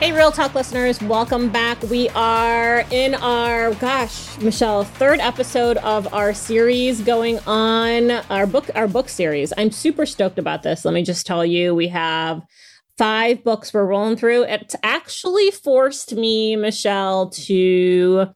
Hey, Real Talk listeners, welcome back. We are in our, gosh, Michelle, third episode of our series going on our book, our book series. I'm super stoked about this. Let me just tell you, we have five books we're rolling through. It's actually forced me, Michelle, to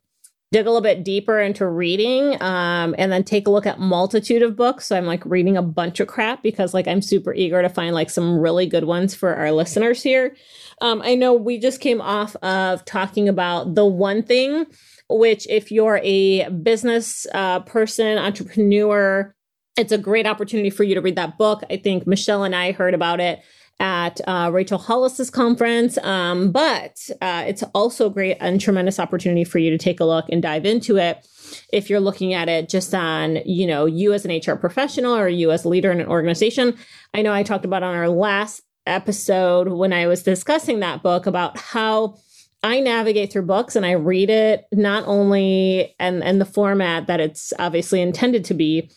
dig a little bit deeper into reading um, and then take a look at multitude of books so i'm like reading a bunch of crap because like i'm super eager to find like some really good ones for our listeners here um, i know we just came off of talking about the one thing which if you're a business uh, person entrepreneur it's a great opportunity for you to read that book i think michelle and i heard about it at uh, Rachel Hollis's conference. Um, but uh, it's also a great and tremendous opportunity for you to take a look and dive into it if you're looking at it just on, you know, you as an HR professional or you as a leader in an organization. I know I talked about on our last episode when I was discussing that book about how I navigate through books and I read it not only and and the format that it's obviously intended to be,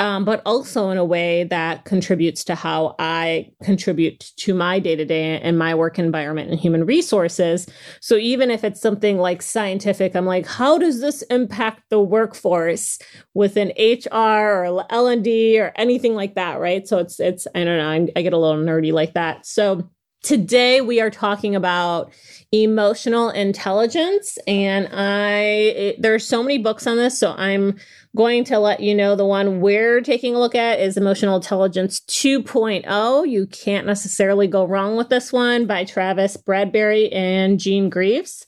um, but also in a way that contributes to how I contribute to my day to day and my work environment and human resources. So even if it's something like scientific, I'm like, how does this impact the workforce within HR or L and D or anything like that, right? So it's it's I don't know, I, I get a little nerdy like that. So today we are talking about emotional intelligence and i it, there are so many books on this so i'm going to let you know the one we're taking a look at is Emotional Intelligence 2.0. You can't necessarily go wrong with this one by Travis Bradberry and Jean Greaves.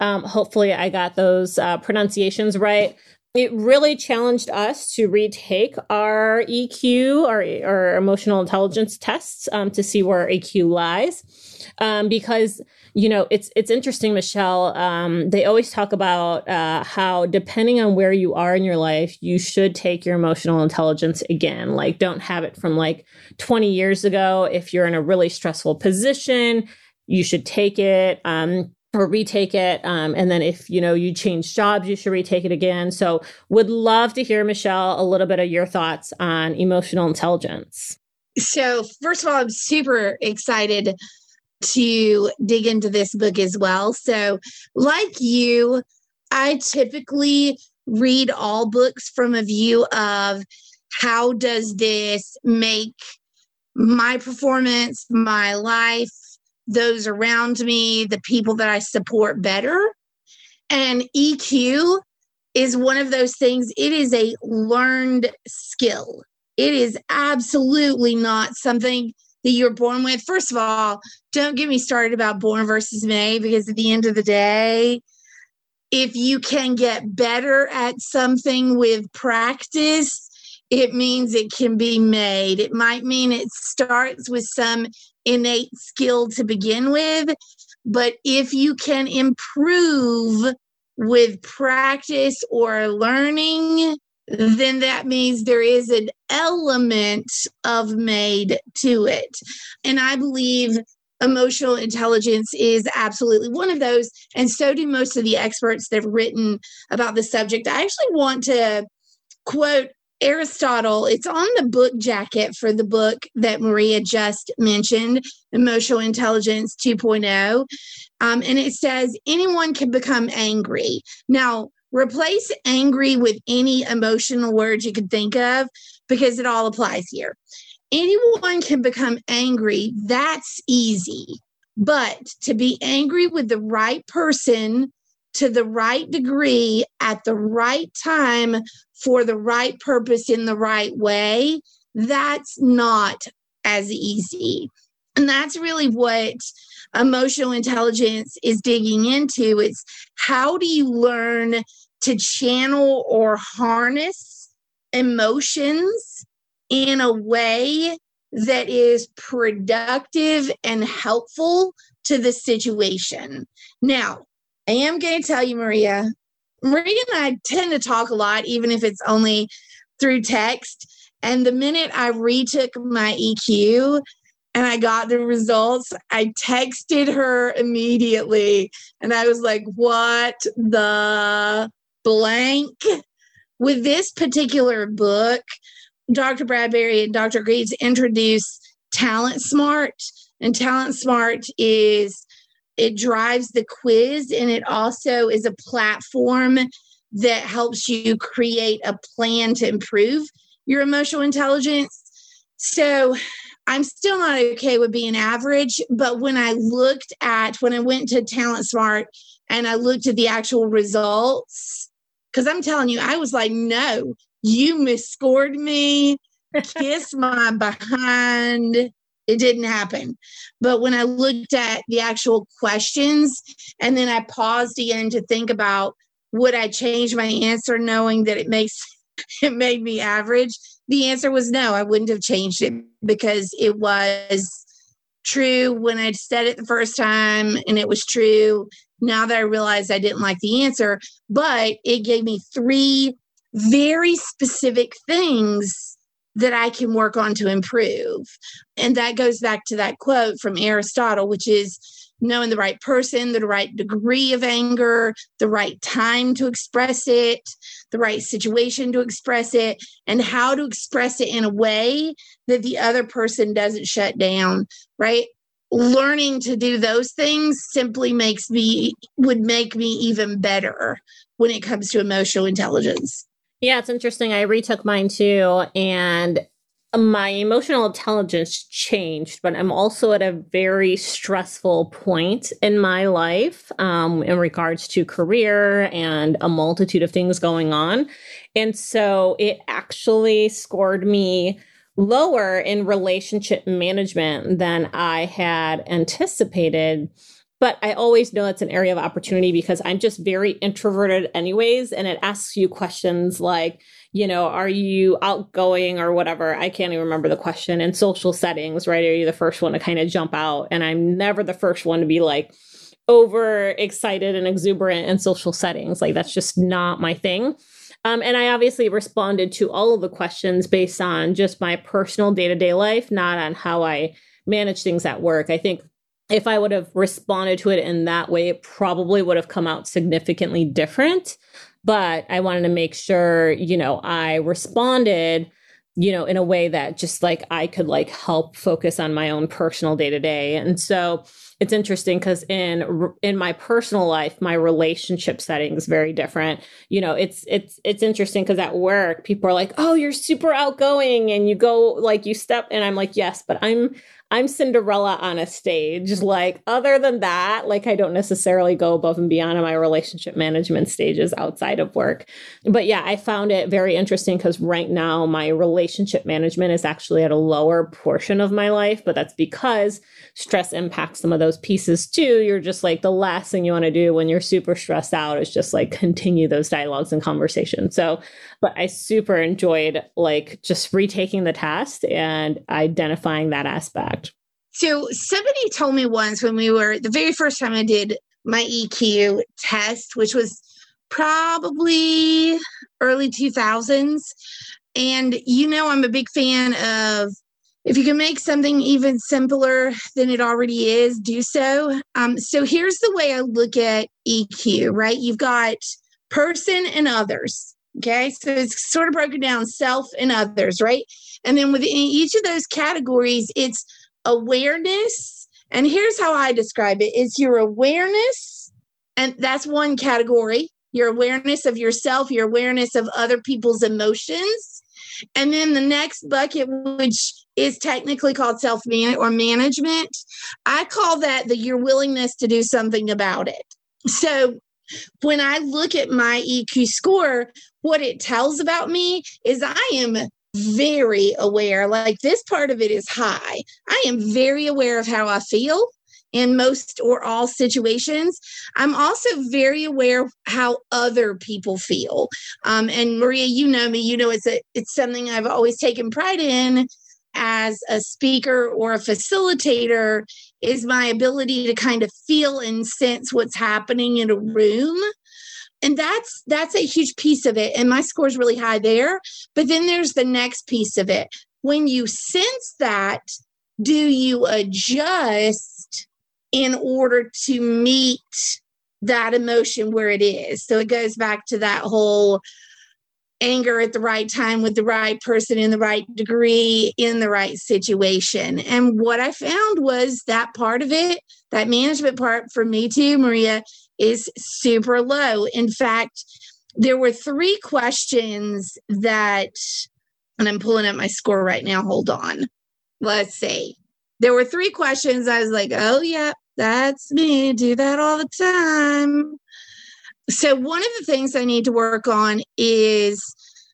Um, hopefully, I got those uh, pronunciations right. It really challenged us to retake our EQ, our, our emotional intelligence tests, um, to see where our EQ lies, um, because you know, it's it's interesting, Michelle. Um, they always talk about uh, how depending on where you are in your life, you should take your emotional intelligence again. Like, don't have it from like 20 years ago. If you're in a really stressful position, you should take it. Um, or retake it um, and then if you know you change jobs you should retake it again so would love to hear michelle a little bit of your thoughts on emotional intelligence so first of all i'm super excited to dig into this book as well. So, like you, I typically read all books from a view of how does this make my performance, my life, those around me, the people that I support better. And EQ is one of those things, it is a learned skill. It is absolutely not something that you're born with. First of all, don't get me started about born versus made because at the end of the day, if you can get better at something with practice, it means it can be made. It might mean it starts with some innate skill to begin with, but if you can improve with practice or learning, then that means there is an element of made to it. And I believe emotional intelligence is absolutely one of those. And so do most of the experts that have written about the subject. I actually want to quote Aristotle. It's on the book jacket for the book that Maria just mentioned, Emotional Intelligence 2.0. Um, and it says anyone can become angry. Now, Replace angry with any emotional word you can think of because it all applies here. Anyone can become angry. That's easy. But to be angry with the right person to the right degree at the right time for the right purpose in the right way, that's not as easy. And that's really what emotional intelligence is digging into. It's how do you learn to channel or harness emotions in a way that is productive and helpful to the situation. Now, I am going to tell you, Maria, Maria and I tend to talk a lot, even if it's only through text. And the minute I retook my EQ and I got the results, I texted her immediately and I was like, what the blank. With this particular book, Dr. Bradberry and Dr. Greaves introduce Talent Smart, and Talent Smart is it drives the quiz and it also is a platform that helps you create a plan to improve your emotional intelligence. So I'm still not okay with being average, but when I looked at when I went to Talent Smart and I looked at the actual results, because I'm telling you, I was like, no, you misscored me. Kiss my behind. It didn't happen. But when I looked at the actual questions and then I paused again to think about would I change my answer knowing that it makes it made me average? The answer was no, I wouldn't have changed it because it was true when I said it the first time and it was true now that I realized I didn't like the answer, but it gave me three very specific things that I can work on to improve. And that goes back to that quote from Aristotle, which is knowing the right person, the right degree of anger, the right time to express it, the right situation to express it, and how to express it in a way that the other person doesn't shut down, right? Learning to do those things simply makes me would make me even better when it comes to emotional intelligence. Yeah, it's interesting. I retook mine too and my emotional intelligence changed, but I'm also at a very stressful point in my life um, in regards to career and a multitude of things going on. And so it actually scored me lower in relationship management than I had anticipated. But I always know it's an area of opportunity because I'm just very introverted, anyways. And it asks you questions like, you know, are you outgoing or whatever? I can't even remember the question in social settings, right? Are you the first one to kind of jump out? And I'm never the first one to be like, over excited and exuberant in social settings. Like that's just not my thing. Um, and I obviously responded to all of the questions based on just my personal day to day life, not on how I manage things at work. I think if I would have responded to it in that way, it probably would have come out significantly different. But I wanted to make sure, you know, I responded you know in a way that just like i could like help focus on my own personal day to day and so it's interesting because in in my personal life my relationship setting is very different. You know it's it's it's interesting because at work people are like oh you're super outgoing and you go like you step and i'm like yes but i'm I'm Cinderella on a stage. Like, other than that, like, I don't necessarily go above and beyond in my relationship management stages outside of work. But yeah, I found it very interesting because right now my relationship management is actually at a lower portion of my life, but that's because stress impacts some of those pieces too. You're just like, the last thing you want to do when you're super stressed out is just like continue those dialogues and conversations. So, but I super enjoyed like just retaking the test and identifying that aspect. So somebody told me once when we were the very first time I did my EQ test, which was probably early 2000s. And you know, I'm a big fan of if you can make something even simpler than it already is, do so. Um, so here's the way I look at EQ, right? You've got person and others. Okay. So it's sort of broken down self and others, right? And then within each of those categories, it's awareness. And here's how I describe it's your awareness, and that's one category your awareness of yourself, your awareness of other people's emotions. And then the next bucket, which is technically called self man or management, I call that the your willingness to do something about it. So when I look at my EQ score, what it tells about me is I am very aware. Like this part of it is high. I am very aware of how I feel in most or all situations. I'm also very aware how other people feel. Um, and Maria, you know me. You know it's a it's something I've always taken pride in as a speaker or a facilitator is my ability to kind of feel and sense what's happening in a room and that's that's a huge piece of it. And my score is really high there. But then there's the next piece of it. When you sense that do you adjust in order to meet that emotion where it is? So it goes back to that whole anger at the right time with the right person in the right degree in the right situation. And what I found was that part of it, that management part for me too, Maria, is super low. In fact, there were three questions that, and I'm pulling up my score right now. Hold on. Let's see. There were three questions. I was like, oh, yeah, that's me. Do that all the time. So, one of the things I need to work on is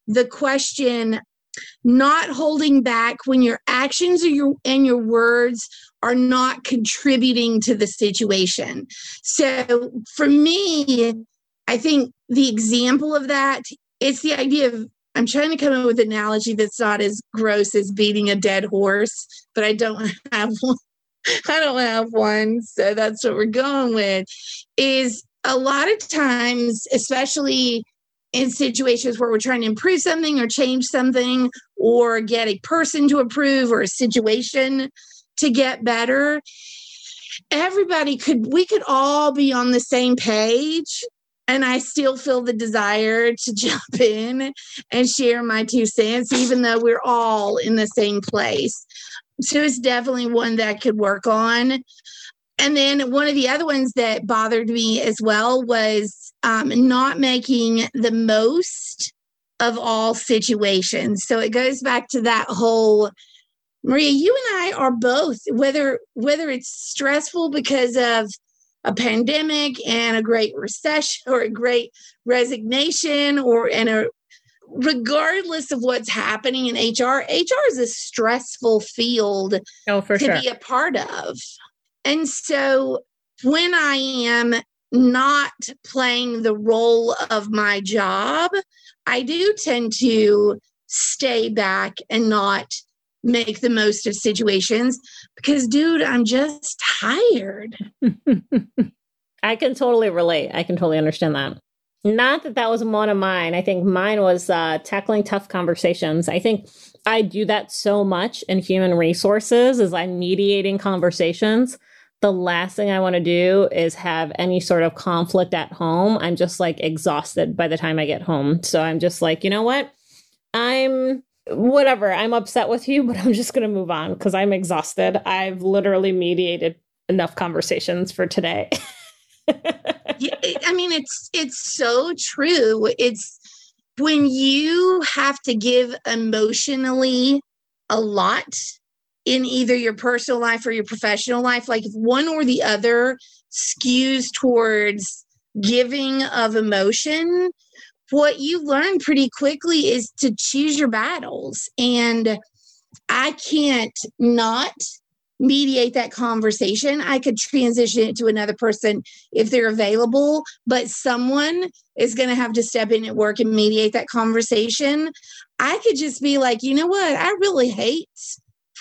the question not holding back when your actions or your and your words are not contributing to the situation. So for me, I think the example of that it's the idea of I'm trying to come up with an analogy that's not as gross as beating a dead horse, but I don't have one. I don't have one, so that's what we're going with. Is a lot of times, especially in situations where we're trying to improve something or change something or get a person to approve or a situation to get better everybody could we could all be on the same page and I still feel the desire to jump in and share my two cents, even though we're all in the same place. So it's definitely one that I could work on. And then one of the other ones that bothered me as well was um, not making the most of all situations. So it goes back to that whole Maria, you and I are both whether whether it's stressful because of a pandemic and a great recession or a great resignation or and a regardless of what's happening in HR, HR is a stressful field oh, for to sure. be a part of. And so when I am not playing the role of my job, I do tend to stay back and not make the most of situations because, dude, I'm just tired. I can totally relate. I can totally understand that. Not that that was one of mine. I think mine was uh, tackling tough conversations. I think I do that so much in human resources as I'm mediating conversations. The last thing I want to do is have any sort of conflict at home. I'm just like exhausted by the time I get home. So I'm just like, you know what? I'm whatever. I'm upset with you, but I'm just going to move on because I'm exhausted. I've literally mediated enough conversations for today. yeah, I mean, it's it's so true. It's when you have to give emotionally a lot in either your personal life or your professional life, like if one or the other skews towards giving of emotion, what you learn pretty quickly is to choose your battles. And I can't not mediate that conversation. I could transition it to another person if they're available, but someone is going to have to step in at work and mediate that conversation. I could just be like, you know what? I really hate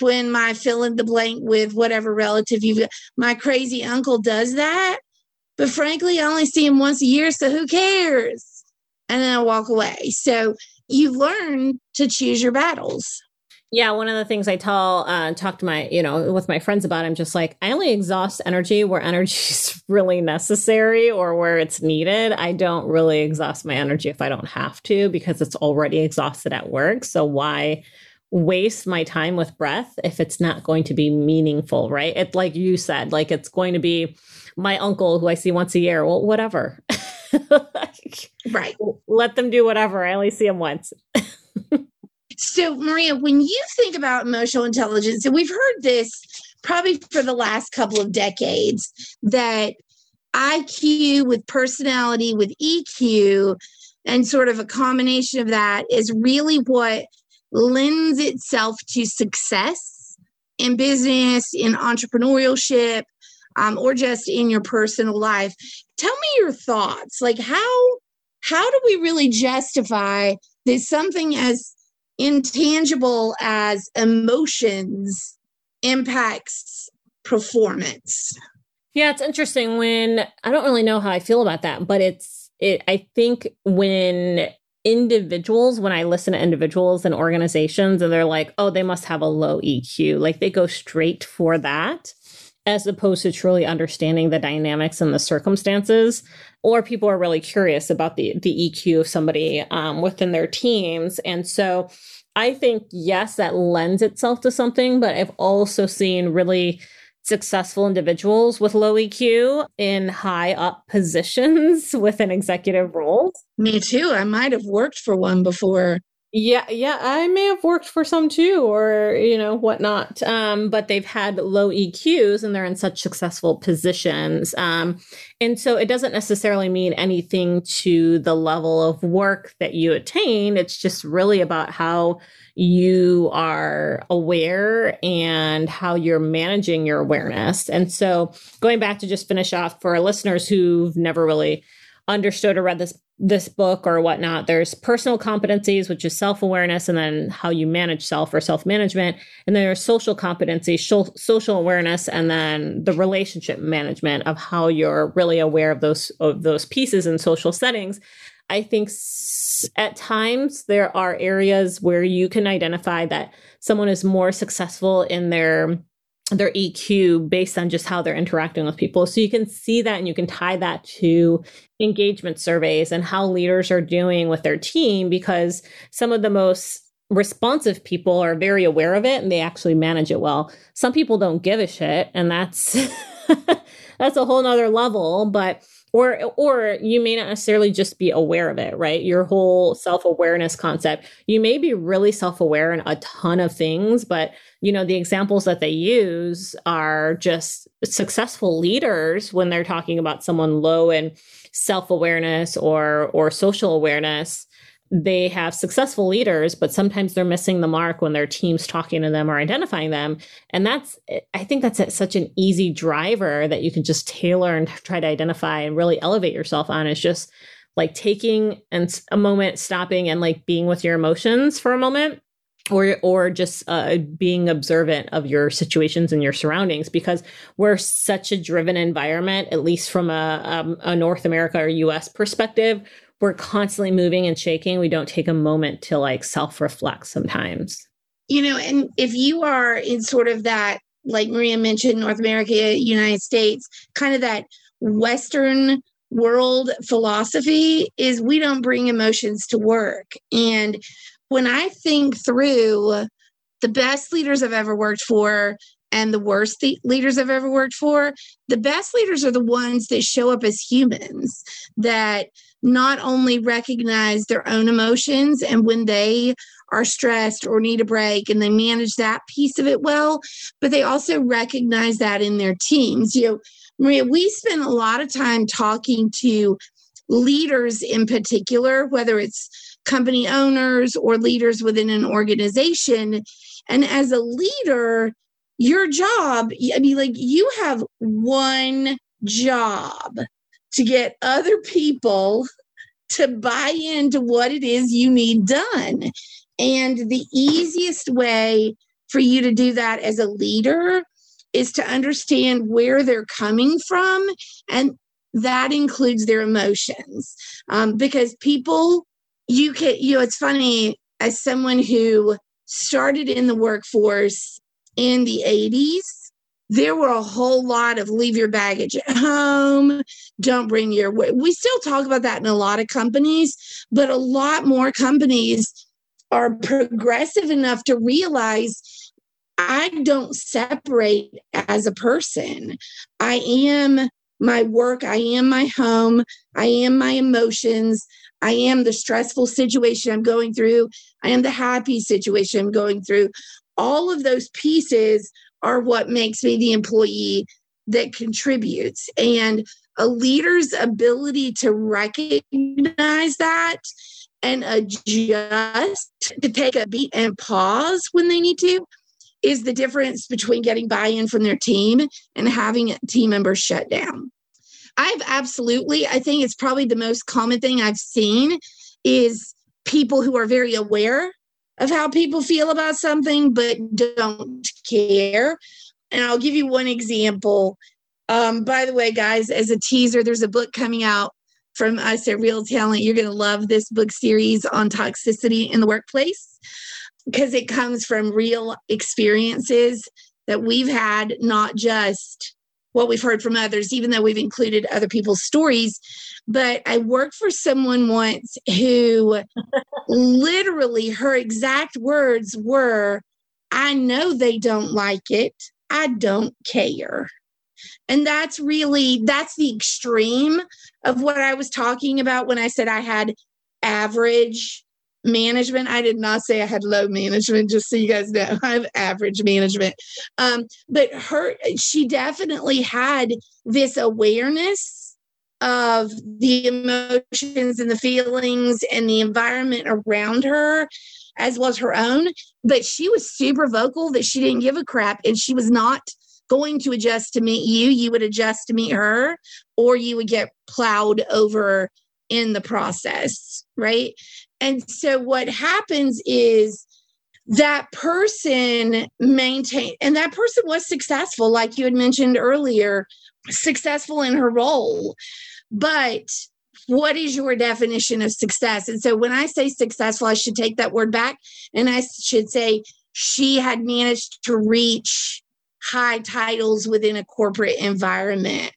when my fill in the blank with whatever relative you've got. my crazy uncle does that. But frankly, I only see him once a year, so who cares? And then I walk away. So you learn to choose your battles. Yeah, one of the things I tell, uh, talk to my, you know, with my friends about, I'm just like, I only exhaust energy where energy is really necessary or where it's needed. I don't really exhaust my energy if I don't have to because it's already exhausted at work. So why waste my time with breath if it's not going to be meaningful, right? It's like you said, like it's going to be my uncle who I see once a year. Well, whatever. right. Let them do whatever. I only see them once. So, Maria, when you think about emotional intelligence, and we've heard this probably for the last couple of decades, that IQ with personality, with EQ, and sort of a combination of that is really what lends itself to success in business, in entrepreneurship, um, or just in your personal life. Tell me your thoughts. Like how how do we really justify that something as intangible as emotions impacts performance. Yeah, it's interesting when I don't really know how I feel about that, but it's it I think when individuals when I listen to individuals and organizations and they're like, "Oh, they must have a low EQ." Like they go straight for that. as opposed to truly understanding the dynamics and the circumstances or people are really curious about the the eq of somebody um, within their teams and so i think yes that lends itself to something but i've also seen really successful individuals with low EQ in high up positions within executive roles. Me too. I might have worked for one before. Yeah, yeah, I may have worked for some too, or you know, whatnot. Um, but they've had low EQs and they're in such successful positions. Um, and so it doesn't necessarily mean anything to the level of work that you attain. It's just really about how you are aware and how you're managing your awareness. And so going back to just finish off for our listeners who've never really understood or read this this book or whatnot, there's personal competencies, which is self awareness, and then how you manage self or self management. And then there's social competencies, social awareness, and then the relationship management of how you're really aware of those of those pieces in social settings. I think s- at times there are areas where you can identify that someone is more successful in their their EQ based on just how they're interacting with people. So you can see that and you can tie that to engagement surveys and how leaders are doing with their team because some of the most responsive people are very aware of it and they actually manage it well. Some people don't give a shit and that's that's a whole nother level, but or or you may not necessarily just be aware of it right? Your whole self-awareness concept. You may be really self-aware in a ton of things but you know the examples that they use are just successful leaders when they're talking about someone low in self-awareness or or social awareness they have successful leaders, but sometimes they're missing the mark when their team's talking to them or identifying them. And that's, I think that's such an easy driver that you can just tailor and try to identify and really elevate yourself on is just like taking and a moment, stopping and like being with your emotions for a moment. Or, or just uh, being observant of your situations and your surroundings because we're such a driven environment, at least from a, um, a North America or US perspective, we're constantly moving and shaking. We don't take a moment to like self reflect sometimes. You know, and if you are in sort of that, like Maria mentioned, North America, United States, kind of that Western world philosophy is we don't bring emotions to work. And when I think through the best leaders I've ever worked for and the worst th- leaders I've ever worked for, the best leaders are the ones that show up as humans that not only recognize their own emotions and when they are stressed or need a break and they manage that piece of it well, but they also recognize that in their teams. You know, Maria, we spend a lot of time talking to leaders in particular, whether it's company owners or leaders within an organization. And as a leader, your job, I mean, like you have one job to get other people to buy into what it is you need done. And the easiest way for you to do that as a leader is to understand where they're coming from. And that includes their emotions. Um, because people, you can, you know, it's funny, as someone who started in the workforce in the 80s, there were a whole lot of leave your baggage at home, don't bring your. We still talk about that in a lot of companies, but a lot more companies are progressive enough to realize I don't separate as a person. I am my work, I am my home, I am my emotions, I am the stressful situation I'm going through, I am the happy situation I'm going through. All of those pieces are what makes me the employee that contributes. And a leader's ability to recognize that and adjust to take a beat and pause when they need to is the difference between getting buy-in from their team and having team members shut down. I've absolutely, I think it's probably the most common thing I've seen is people who are very aware of how people feel about something but don't care. And I'll give you one example. Um, by the way, guys, as a teaser, there's a book coming out from us at Real Talent. You're going to love this book series on toxicity in the workplace because it comes from real experiences that we've had, not just what we've heard from others, even though we've included other people's stories. But I worked for someone once who literally her exact words were, I know they don't like it. I don't care. And that's really that's the extreme of what I was talking about when I said I had average management. I did not say I had low management, just so you guys know. I have average management. Um, but her, she definitely had this awareness of the emotions and the feelings and the environment around her as well as her own. But she was super vocal that she didn't give a crap and she was not going to adjust to meet you. You would adjust to meet her, or you would get plowed over in the process, right? And so what happens is that person maintained, and that person was successful, like you had mentioned earlier, successful in her role. But what is your definition of success? And so when I say successful, I should take that word back and I should say she had managed to reach high titles within a corporate environment.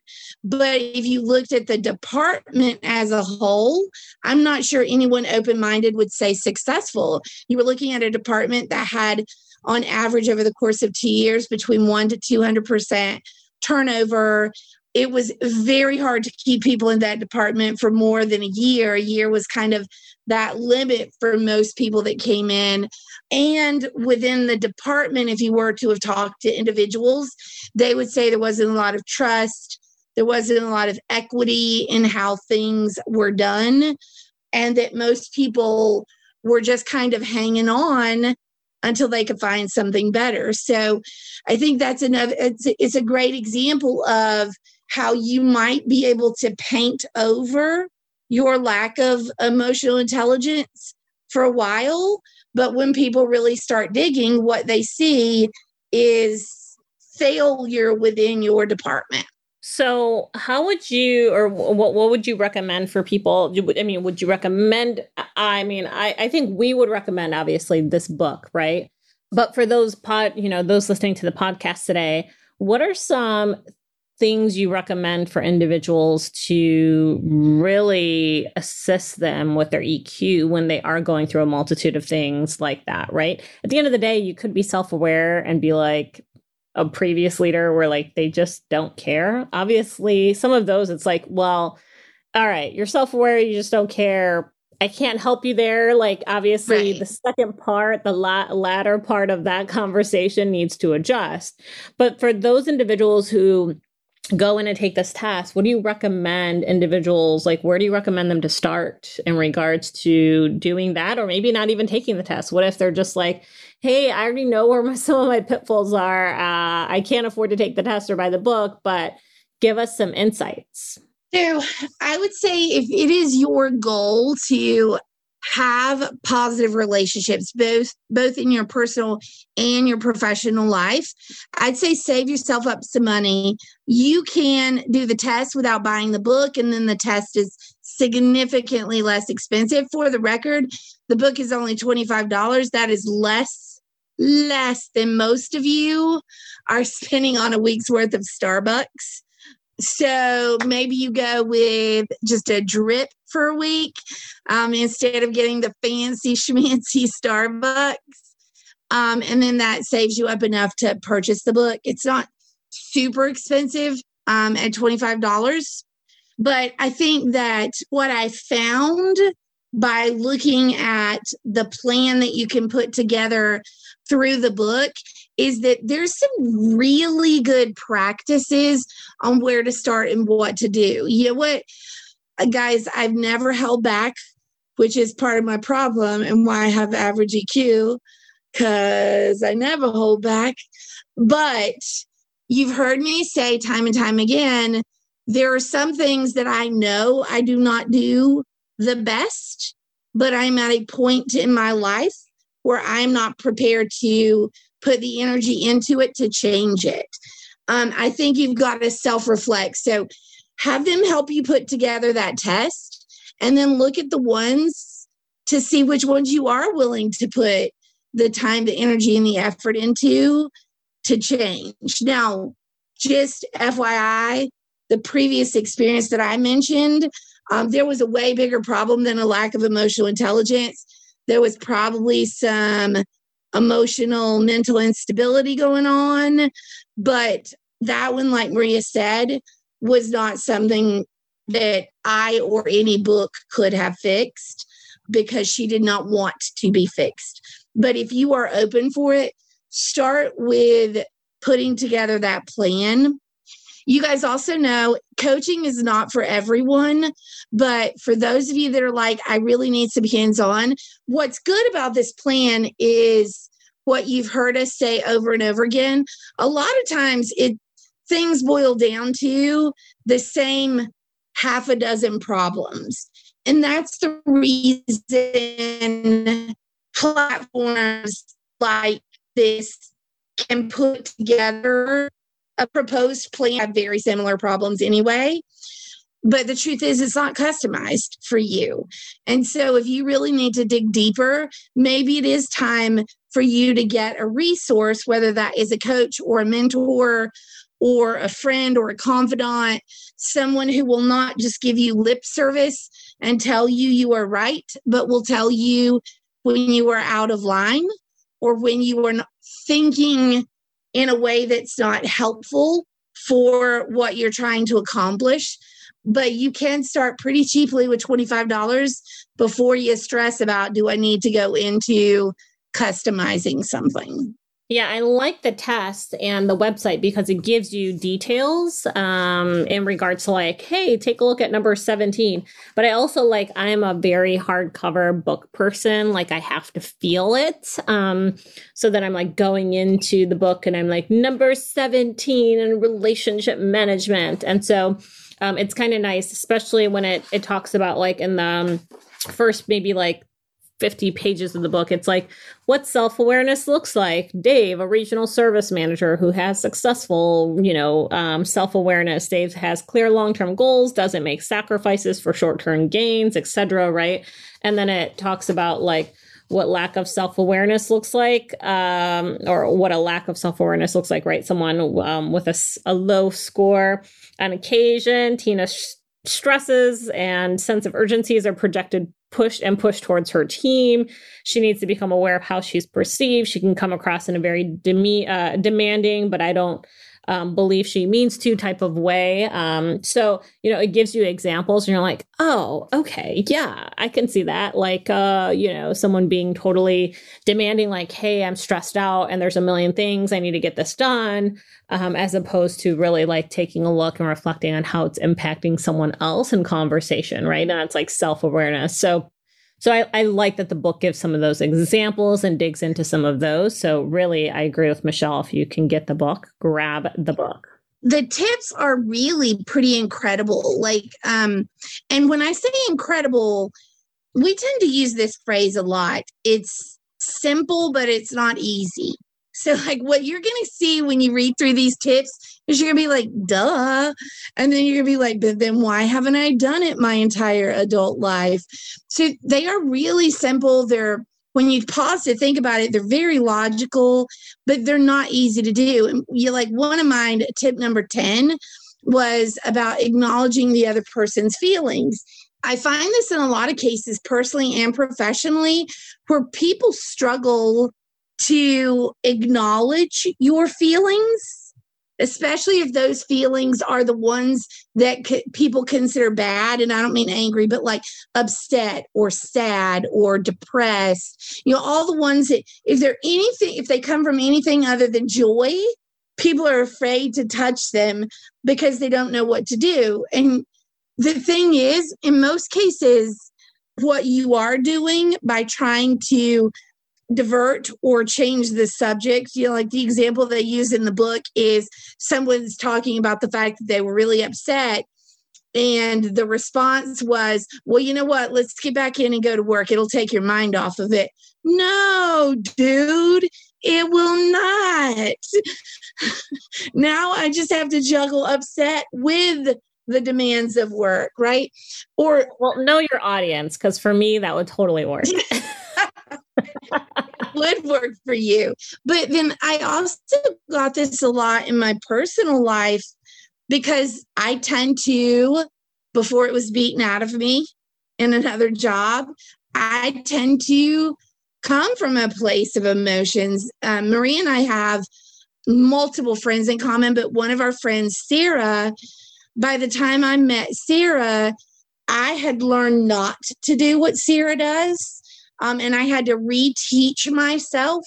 But if you looked at the department as a whole, I'm not sure anyone open minded would say successful. You were looking at a department that had, on average, over the course of two years, between one to 200% turnover. It was very hard to keep people in that department for more than a year. A year was kind of that limit for most people that came in. And within the department, if you were to have talked to individuals, they would say there wasn't a lot of trust, there wasn't a lot of equity in how things were done, and that most people were just kind of hanging on until they could find something better. So I think that's another, it's, it's a great example of how you might be able to paint over your lack of emotional intelligence for a while but when people really start digging, what they see is failure within your department. So, how would you, or what, what would you recommend for people? I mean, would you recommend? I mean, I, I think we would recommend obviously this book, right? But for those pod, you know, those listening to the podcast today, what are some things you recommend for individuals to really assist them with their EQ when they are going through a multitude of things like that, right? At the end of the day, you could be self aware and be like a previous leader where like they just don't care. Obviously, some of those it's like, well, all right, you're self aware, you just don't care. I can't help you there. Like, obviously, right. the second part, the la- latter part of that conversation needs to adjust. But for those individuals who go in and take this test, what do you recommend individuals like where do you recommend them to start in regards to doing that or maybe not even taking the test? What if they're just like, hey, I already know where my, some of my pitfalls are. Uh, I can't afford to take the test or buy the book, but give us some insights. So I would say if it is your goal to have positive relationships both both in your personal and your professional life. I'd say save yourself up some money. You can do the test without buying the book and then the test is significantly less expensive. For the record the book is only $25 that is less less than most of you are spending on a week's worth of starbucks. So maybe you go with just a drip for a week um, instead of getting the fancy schmancy Starbucks. Um, and then that saves you up enough to purchase the book. It's not super expensive um, at $25. But I think that what I found by looking at the plan that you can put together through the book is that there's some really good practices on where to start and what to do. You know what, guys, I've never held back, which is part of my problem and why I have average EQ, because I never hold back. But you've heard me say time and time again there are some things that I know I do not do the best, but I'm at a point in my life where I'm not prepared to put the energy into it to change it. Um, I think you've got to self reflect. So have them help you put together that test and then look at the ones to see which ones you are willing to put the time, the energy, and the effort into to change. Now, just FYI, the previous experience that I mentioned, um, there was a way bigger problem than a lack of emotional intelligence. There was probably some emotional, mental instability going on. But that one, like Maria said, was not something that I or any book could have fixed because she did not want to be fixed. But if you are open for it, start with putting together that plan. You guys also know coaching is not for everyone, but for those of you that are like, I really need some hands on, what's good about this plan is what you've heard us say over and over again. A lot of times it things boil down to the same half a dozen problems. And that's the reason platforms like this can put together a proposed plan have very similar problems anyway. But the truth is, it's not customized for you. And so, if you really need to dig deeper, maybe it is time for you to get a resource, whether that is a coach or a mentor or a friend or a confidant, someone who will not just give you lip service and tell you you are right, but will tell you when you are out of line or when you are thinking in a way that's not helpful for what you're trying to accomplish. But you can start pretty cheaply with $25 before you stress about do I need to go into customizing something. Yeah, I like the test and the website because it gives you details um, in regards to like, hey, take a look at number 17. But I also like, I'm a very hardcover book person. Like, I have to feel it. Um, so that I'm like going into the book and I'm like, number 17 and relationship management. And so um, it's kind of nice, especially when it, it talks about like in the um, first maybe like 50 pages of the book. It's like what self awareness looks like. Dave, a regional service manager who has successful, you know, um, self awareness. Dave has clear long term goals, doesn't make sacrifices for short term gains, etc. Right, and then it talks about like what lack of self awareness looks like, um, or what a lack of self awareness looks like. Right, someone um, with a, a low score on occasion. Tina. Sh- stresses and sense of urgencies are projected pushed and pushed towards her team. She needs to become aware of how she's perceived. She can come across in a very demi- uh, demanding, but I don't um, believe she means to type of way. Um, so, you know, it gives you examples and you're like, oh, okay, yeah, I can see that. Like, uh, you know, someone being totally demanding, like, hey, I'm stressed out and there's a million things I need to get this done, um, as opposed to really like taking a look and reflecting on how it's impacting someone else in conversation, right? And it's like self awareness. So, so I, I, like that the book gives some of those examples and digs into some of those. So really, I agree with Michelle. If you can get the book, grab the book. The tips are really pretty incredible. Like, um, and when I say incredible, we tend to use this phrase a lot. It's simple, but it's not easy. So, like, what you're going to see when you read through these tips is you're going to be like, duh. And then you're going to be like, but then why haven't I done it my entire adult life? So, they are really simple. They're, when you pause to think about it, they're very logical, but they're not easy to do. And you like one of mine, tip number 10 was about acknowledging the other person's feelings. I find this in a lot of cases, personally and professionally, where people struggle to acknowledge your feelings, especially if those feelings are the ones that c- people consider bad. And I don't mean angry, but like upset or sad or depressed. You know, all the ones that, if they're anything, if they come from anything other than joy, people are afraid to touch them because they don't know what to do. And the thing is, in most cases, what you are doing by trying to divert or change the subject. You know, like the example they use in the book is someone's talking about the fact that they were really upset. And the response was, well, you know what? Let's get back in and go to work. It'll take your mind off of it. No, dude, it will not. now I just have to juggle upset with the demands of work, right? Or, well, know your audience, because for me, that would totally work. would work for you. But then I also got this a lot in my personal life because I tend to, before it was beaten out of me in another job, I tend to come from a place of emotions. Um, Marie and I have multiple friends in common, but one of our friends, Sarah, by the time I met Sarah, I had learned not to do what Sarah does. Um, and I had to reteach myself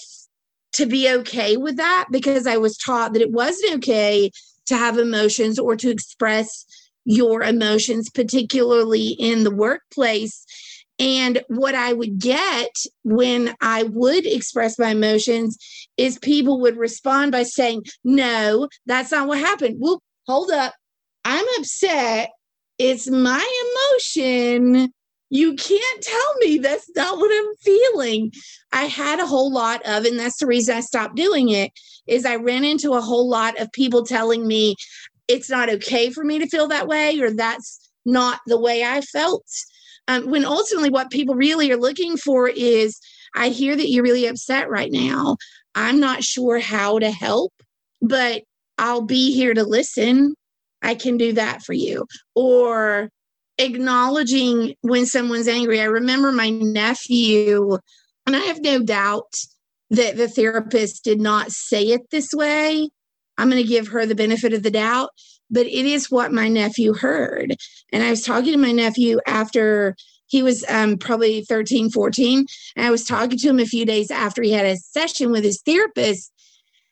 to be okay with that because I was taught that it wasn't okay to have emotions or to express your emotions, particularly in the workplace. And what I would get when I would express my emotions is people would respond by saying, No, that's not what happened. Well, hold up. I'm upset. It's my emotion. You can't tell me that's not what I'm feeling. I had a whole lot of, and that's the reason I stopped doing it, is I ran into a whole lot of people telling me it's not okay for me to feel that way, or that's not the way I felt. Um, when ultimately what people really are looking for is I hear that you're really upset right now. I'm not sure how to help, but I'll be here to listen. I can do that for you. Or acknowledging when someone's angry. I remember my nephew, and I have no doubt that the therapist did not say it this way. I'm going to give her the benefit of the doubt but it is what my nephew heard. And I was talking to my nephew after he was um, probably 13, 14. And I was talking to him a few days after he had a session with his therapist.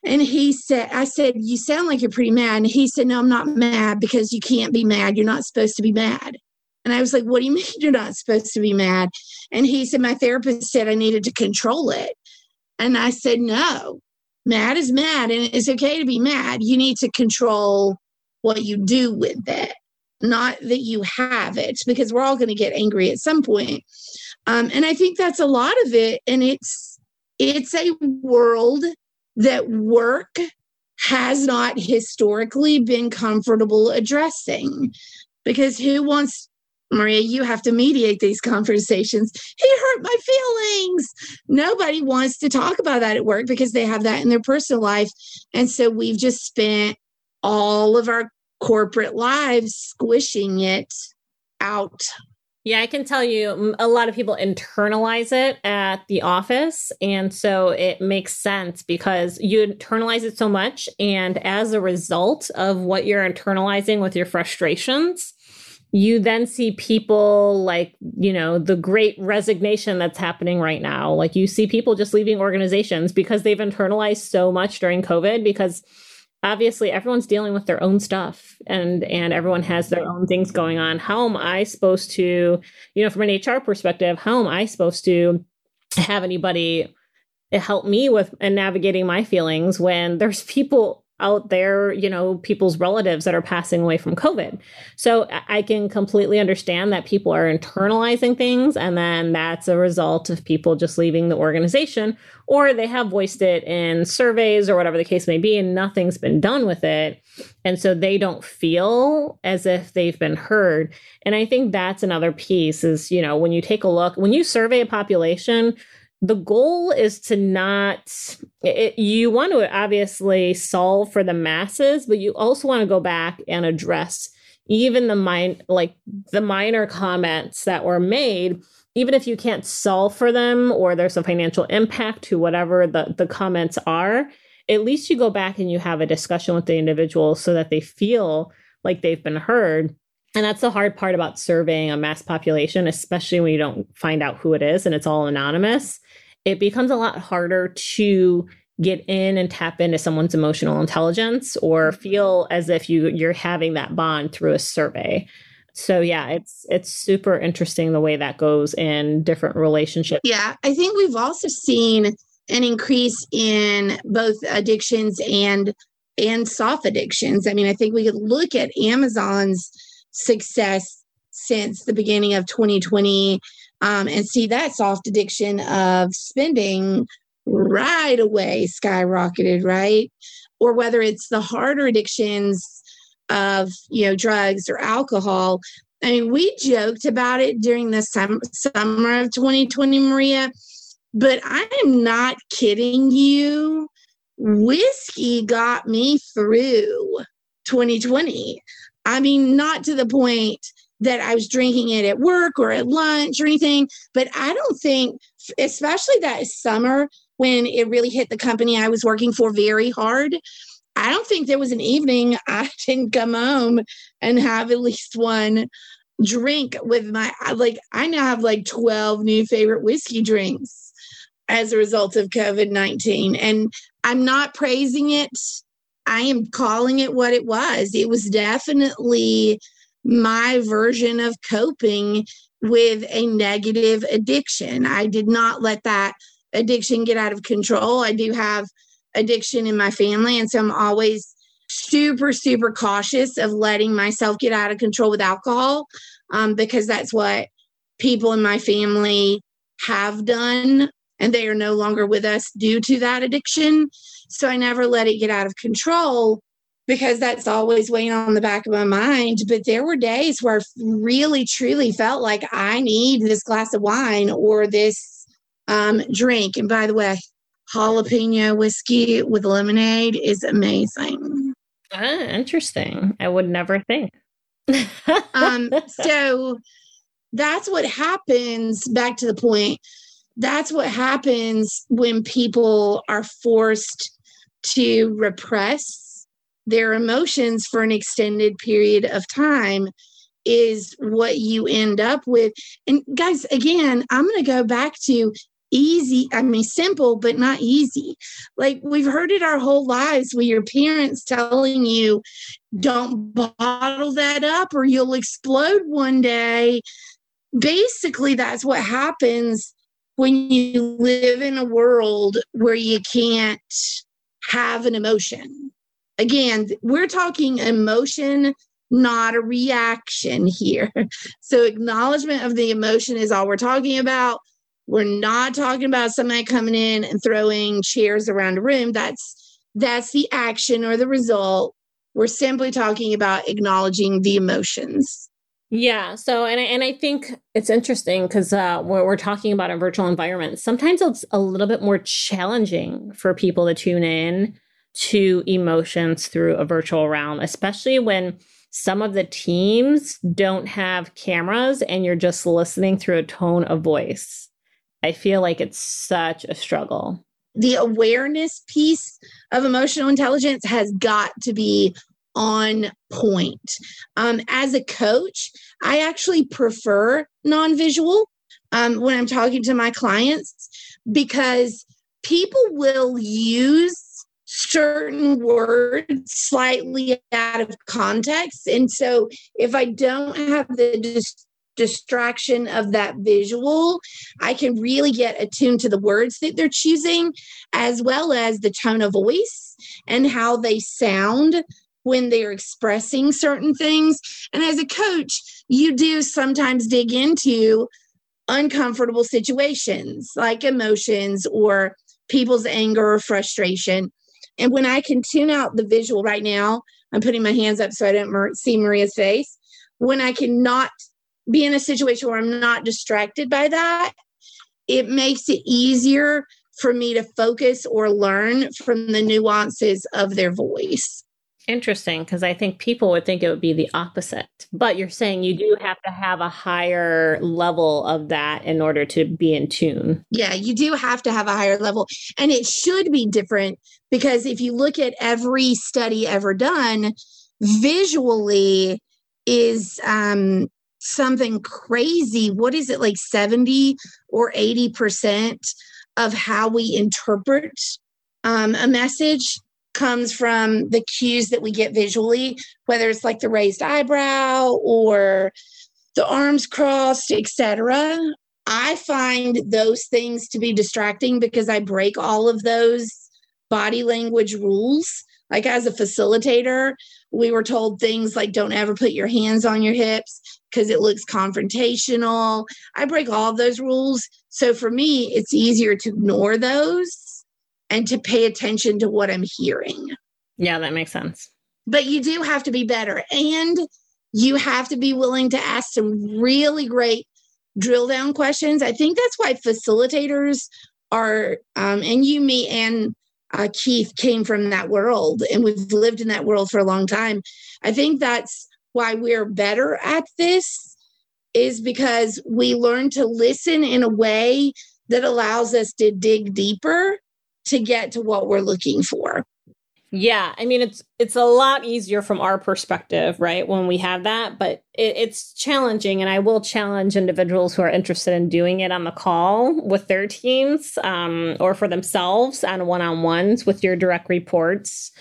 And he said, I said, You sound like you're pretty mad. And he said, No, I'm not mad because you can't be mad. You're not supposed to be mad. And I was like, What do you mean you're not supposed to be mad? And he said, My therapist said I needed to control it. And I said, No, mad is mad. And it's okay to be mad. You need to control what you do with it, not that you have it, because we're all going to get angry at some point. Um, and I think that's a lot of it. And it's it's a world that work has not historically been comfortable addressing because who wants Maria, you have to mediate these conversations. He hurt my feelings. Nobody wants to talk about that at work because they have that in their personal life. And so we've just spent all of our corporate lives squishing it out. Yeah, I can tell you a lot of people internalize it at the office. And so it makes sense because you internalize it so much. And as a result of what you're internalizing with your frustrations, you then see people like, you know, the great resignation that's happening right now. Like you see people just leaving organizations because they've internalized so much during COVID because obviously everyone's dealing with their own stuff and and everyone has their own things going on how am i supposed to you know from an hr perspective how am i supposed to have anybody help me with and navigating my feelings when there's people out there, you know, people's relatives that are passing away from COVID. So I can completely understand that people are internalizing things, and then that's a result of people just leaving the organization, or they have voiced it in surveys or whatever the case may be, and nothing's been done with it. And so they don't feel as if they've been heard. And I think that's another piece is, you know, when you take a look, when you survey a population, the goal is to not it, you want to obviously solve for the masses but you also want to go back and address even the mind like the minor comments that were made even if you can't solve for them or there's a financial impact to whatever the, the comments are at least you go back and you have a discussion with the individual so that they feel like they've been heard and that's the hard part about surveying a mass population, especially when you don't find out who it is and it's all anonymous. It becomes a lot harder to get in and tap into someone's emotional intelligence or mm-hmm. feel as if you you're having that bond through a survey. So yeah, it's it's super interesting the way that goes in different relationships. Yeah, I think we've also seen an increase in both addictions and and soft addictions. I mean, I think we could look at Amazon's success since the beginning of 2020 um, and see that soft addiction of spending right away skyrocketed, right? Or whether it's the harder addictions of, you know, drugs or alcohol. I mean, we joked about it during the summer of 2020, Maria, but I am not kidding you. Whiskey got me through 2020. I mean, not to the point that I was drinking it at work or at lunch or anything, but I don't think, especially that summer when it really hit the company I was working for very hard, I don't think there was an evening I didn't come home and have at least one drink with my like I now have like 12 new favorite whiskey drinks as a result of COVID-19 and I'm not praising it. I am calling it what it was. It was definitely my version of coping with a negative addiction. I did not let that addiction get out of control. I do have addiction in my family. And so I'm always super, super cautious of letting myself get out of control with alcohol um, because that's what people in my family have done. And they are no longer with us due to that addiction. So I never let it get out of control because that's always weighing on the back of my mind. But there were days where I really, truly felt like I need this glass of wine or this um, drink. And by the way, jalapeno whiskey with lemonade is amazing. Ah, interesting. I would never think. um, so that's what happens. Back to the point. That's what happens when people are forced to repress their emotions for an extended period of time is what you end up with. And guys, again, I'm going to go back to easy i mean simple but not easy. Like we've heard it our whole lives with your parents telling you don't bottle that up or you'll explode one day. Basically that's what happens when you live in a world where you can't have an emotion again we're talking emotion not a reaction here so acknowledgement of the emotion is all we're talking about we're not talking about somebody coming in and throwing chairs around a room. That's that's the action or the result. We're simply talking about acknowledging the emotions. Yeah. So, and I, and I think it's interesting because uh, we're, we're talking about a virtual environment. Sometimes it's a little bit more challenging for people to tune in to emotions through a virtual realm, especially when some of the teams don't have cameras and you're just listening through a tone of voice. I feel like it's such a struggle. The awareness piece of emotional intelligence has got to be on point. Um, as a coach, I actually prefer non visual um, when I'm talking to my clients because people will use certain words slightly out of context. And so if I don't have the dis- distraction of that visual, I can really get attuned to the words that they're choosing, as well as the tone of voice and how they sound when they're expressing certain things. And as a coach, you do sometimes dig into uncomfortable situations like emotions or people's anger or frustration. And when I can tune out the visual right now, I'm putting my hands up so I don't see Maria's face. When I cannot be in a situation where I'm not distracted by that, it makes it easier for me to focus or learn from the nuances of their voice. Interesting, because I think people would think it would be the opposite. But you're saying you do have to have a higher level of that in order to be in tune. Yeah, you do have to have a higher level. And it should be different because if you look at every study ever done, visually is um, something crazy. What is it like 70 or 80% of how we interpret um, a message comes from the cues that we get visually, whether it's like the raised eyebrow or the arms crossed, etc. I find those things to be distracting because I break all of those body language rules. Like as a facilitator, we were told things like don't ever put your hands on your hips because it looks confrontational. I break all those rules. So for me, it's easier to ignore those and to pay attention to what I'm hearing. Yeah, that makes sense. But you do have to be better. And you have to be willing to ask some really great drill down questions. I think that's why facilitators are, um, and you, me, and uh, Keith came from that world, and we've lived in that world for a long time. I think that's why we're better at this, is because we learn to listen in a way that allows us to dig deeper to get to what we're looking for. Yeah, I mean it's it's a lot easier from our perspective, right? When we have that, but it, it's challenging, and I will challenge individuals who are interested in doing it on the call with their teams um, or for themselves on one on ones with your direct reports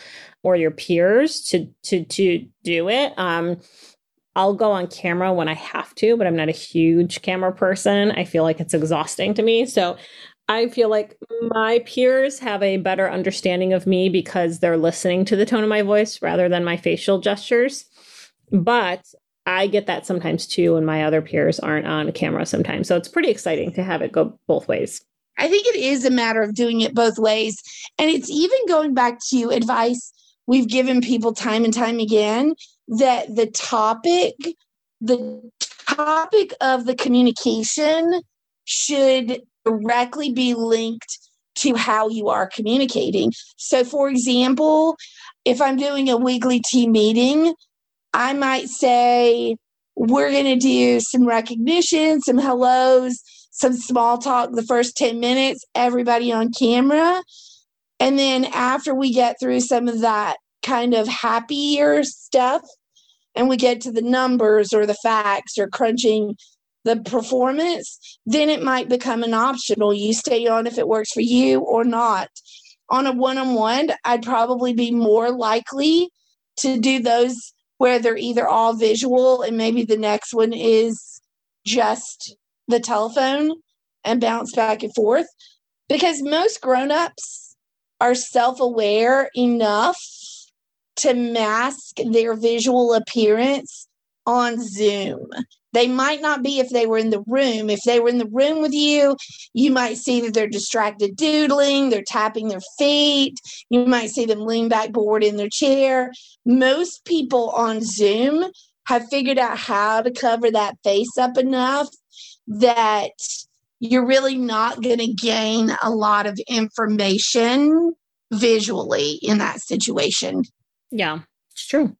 or your peers to to to do it. Um, I'll go on camera when I have to, but I'm not a huge camera person. I feel like it's exhausting to me, so I feel like my peers have a better understanding of me because they're listening to the tone of my voice rather than my facial gestures. But I get that sometimes too when my other peers aren't on camera sometimes. So it's pretty exciting to have it go both ways. I think it is a matter of doing it both ways. And it's even going back to advice we've given people time and time again that the topic, the topic of the communication should directly be linked to how you are communicating. So, for example, if I'm doing a weekly team meeting, I might say, we're going to do some recognition, some hellos, some small talk the first 10 minutes, everybody on camera. And then after we get through some of that kind of happier stuff and we get to the numbers or the facts or crunching the performance, then it might become an optional. You stay on if it works for you or not. On a one on one, I'd probably be more likely to do those where they're either all visual and maybe the next one is just the telephone and bounce back and forth because most grown-ups are self-aware enough to mask their visual appearance on Zoom. They might not be if they were in the room. If they were in the room with you, you might see that they're distracted doodling, they're tapping their feet. You might see them lean back bored in their chair. Most people on Zoom have figured out how to cover that face up enough that you're really not going to gain a lot of information visually in that situation. Yeah, it's true.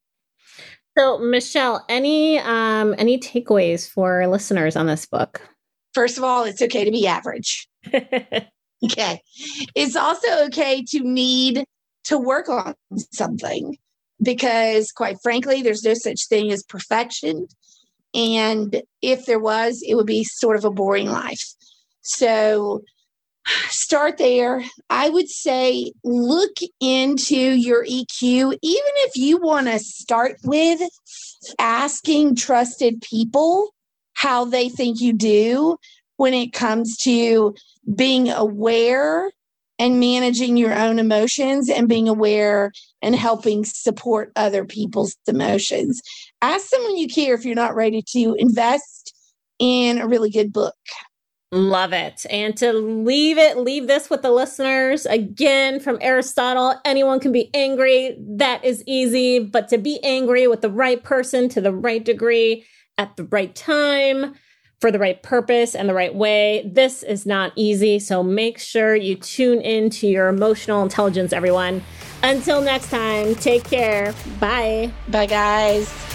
So, Michelle, any um any takeaways for listeners on this book? First of all, it's okay to be average. okay. It's also okay to need to work on something because quite frankly, there's no such thing as perfection. And if there was, it would be sort of a boring life. So start there. I would say look into your EQ, even if you want to start with asking trusted people how they think you do when it comes to being aware and managing your own emotions and being aware and helping support other people's emotions. Ask someone you care if you're not ready to invest in a really good book. Love it. And to leave it, leave this with the listeners again from Aristotle anyone can be angry. That is easy. But to be angry with the right person to the right degree at the right time for the right purpose and the right way, this is not easy. So make sure you tune into your emotional intelligence, everyone. Until next time, take care. Bye. Bye, guys.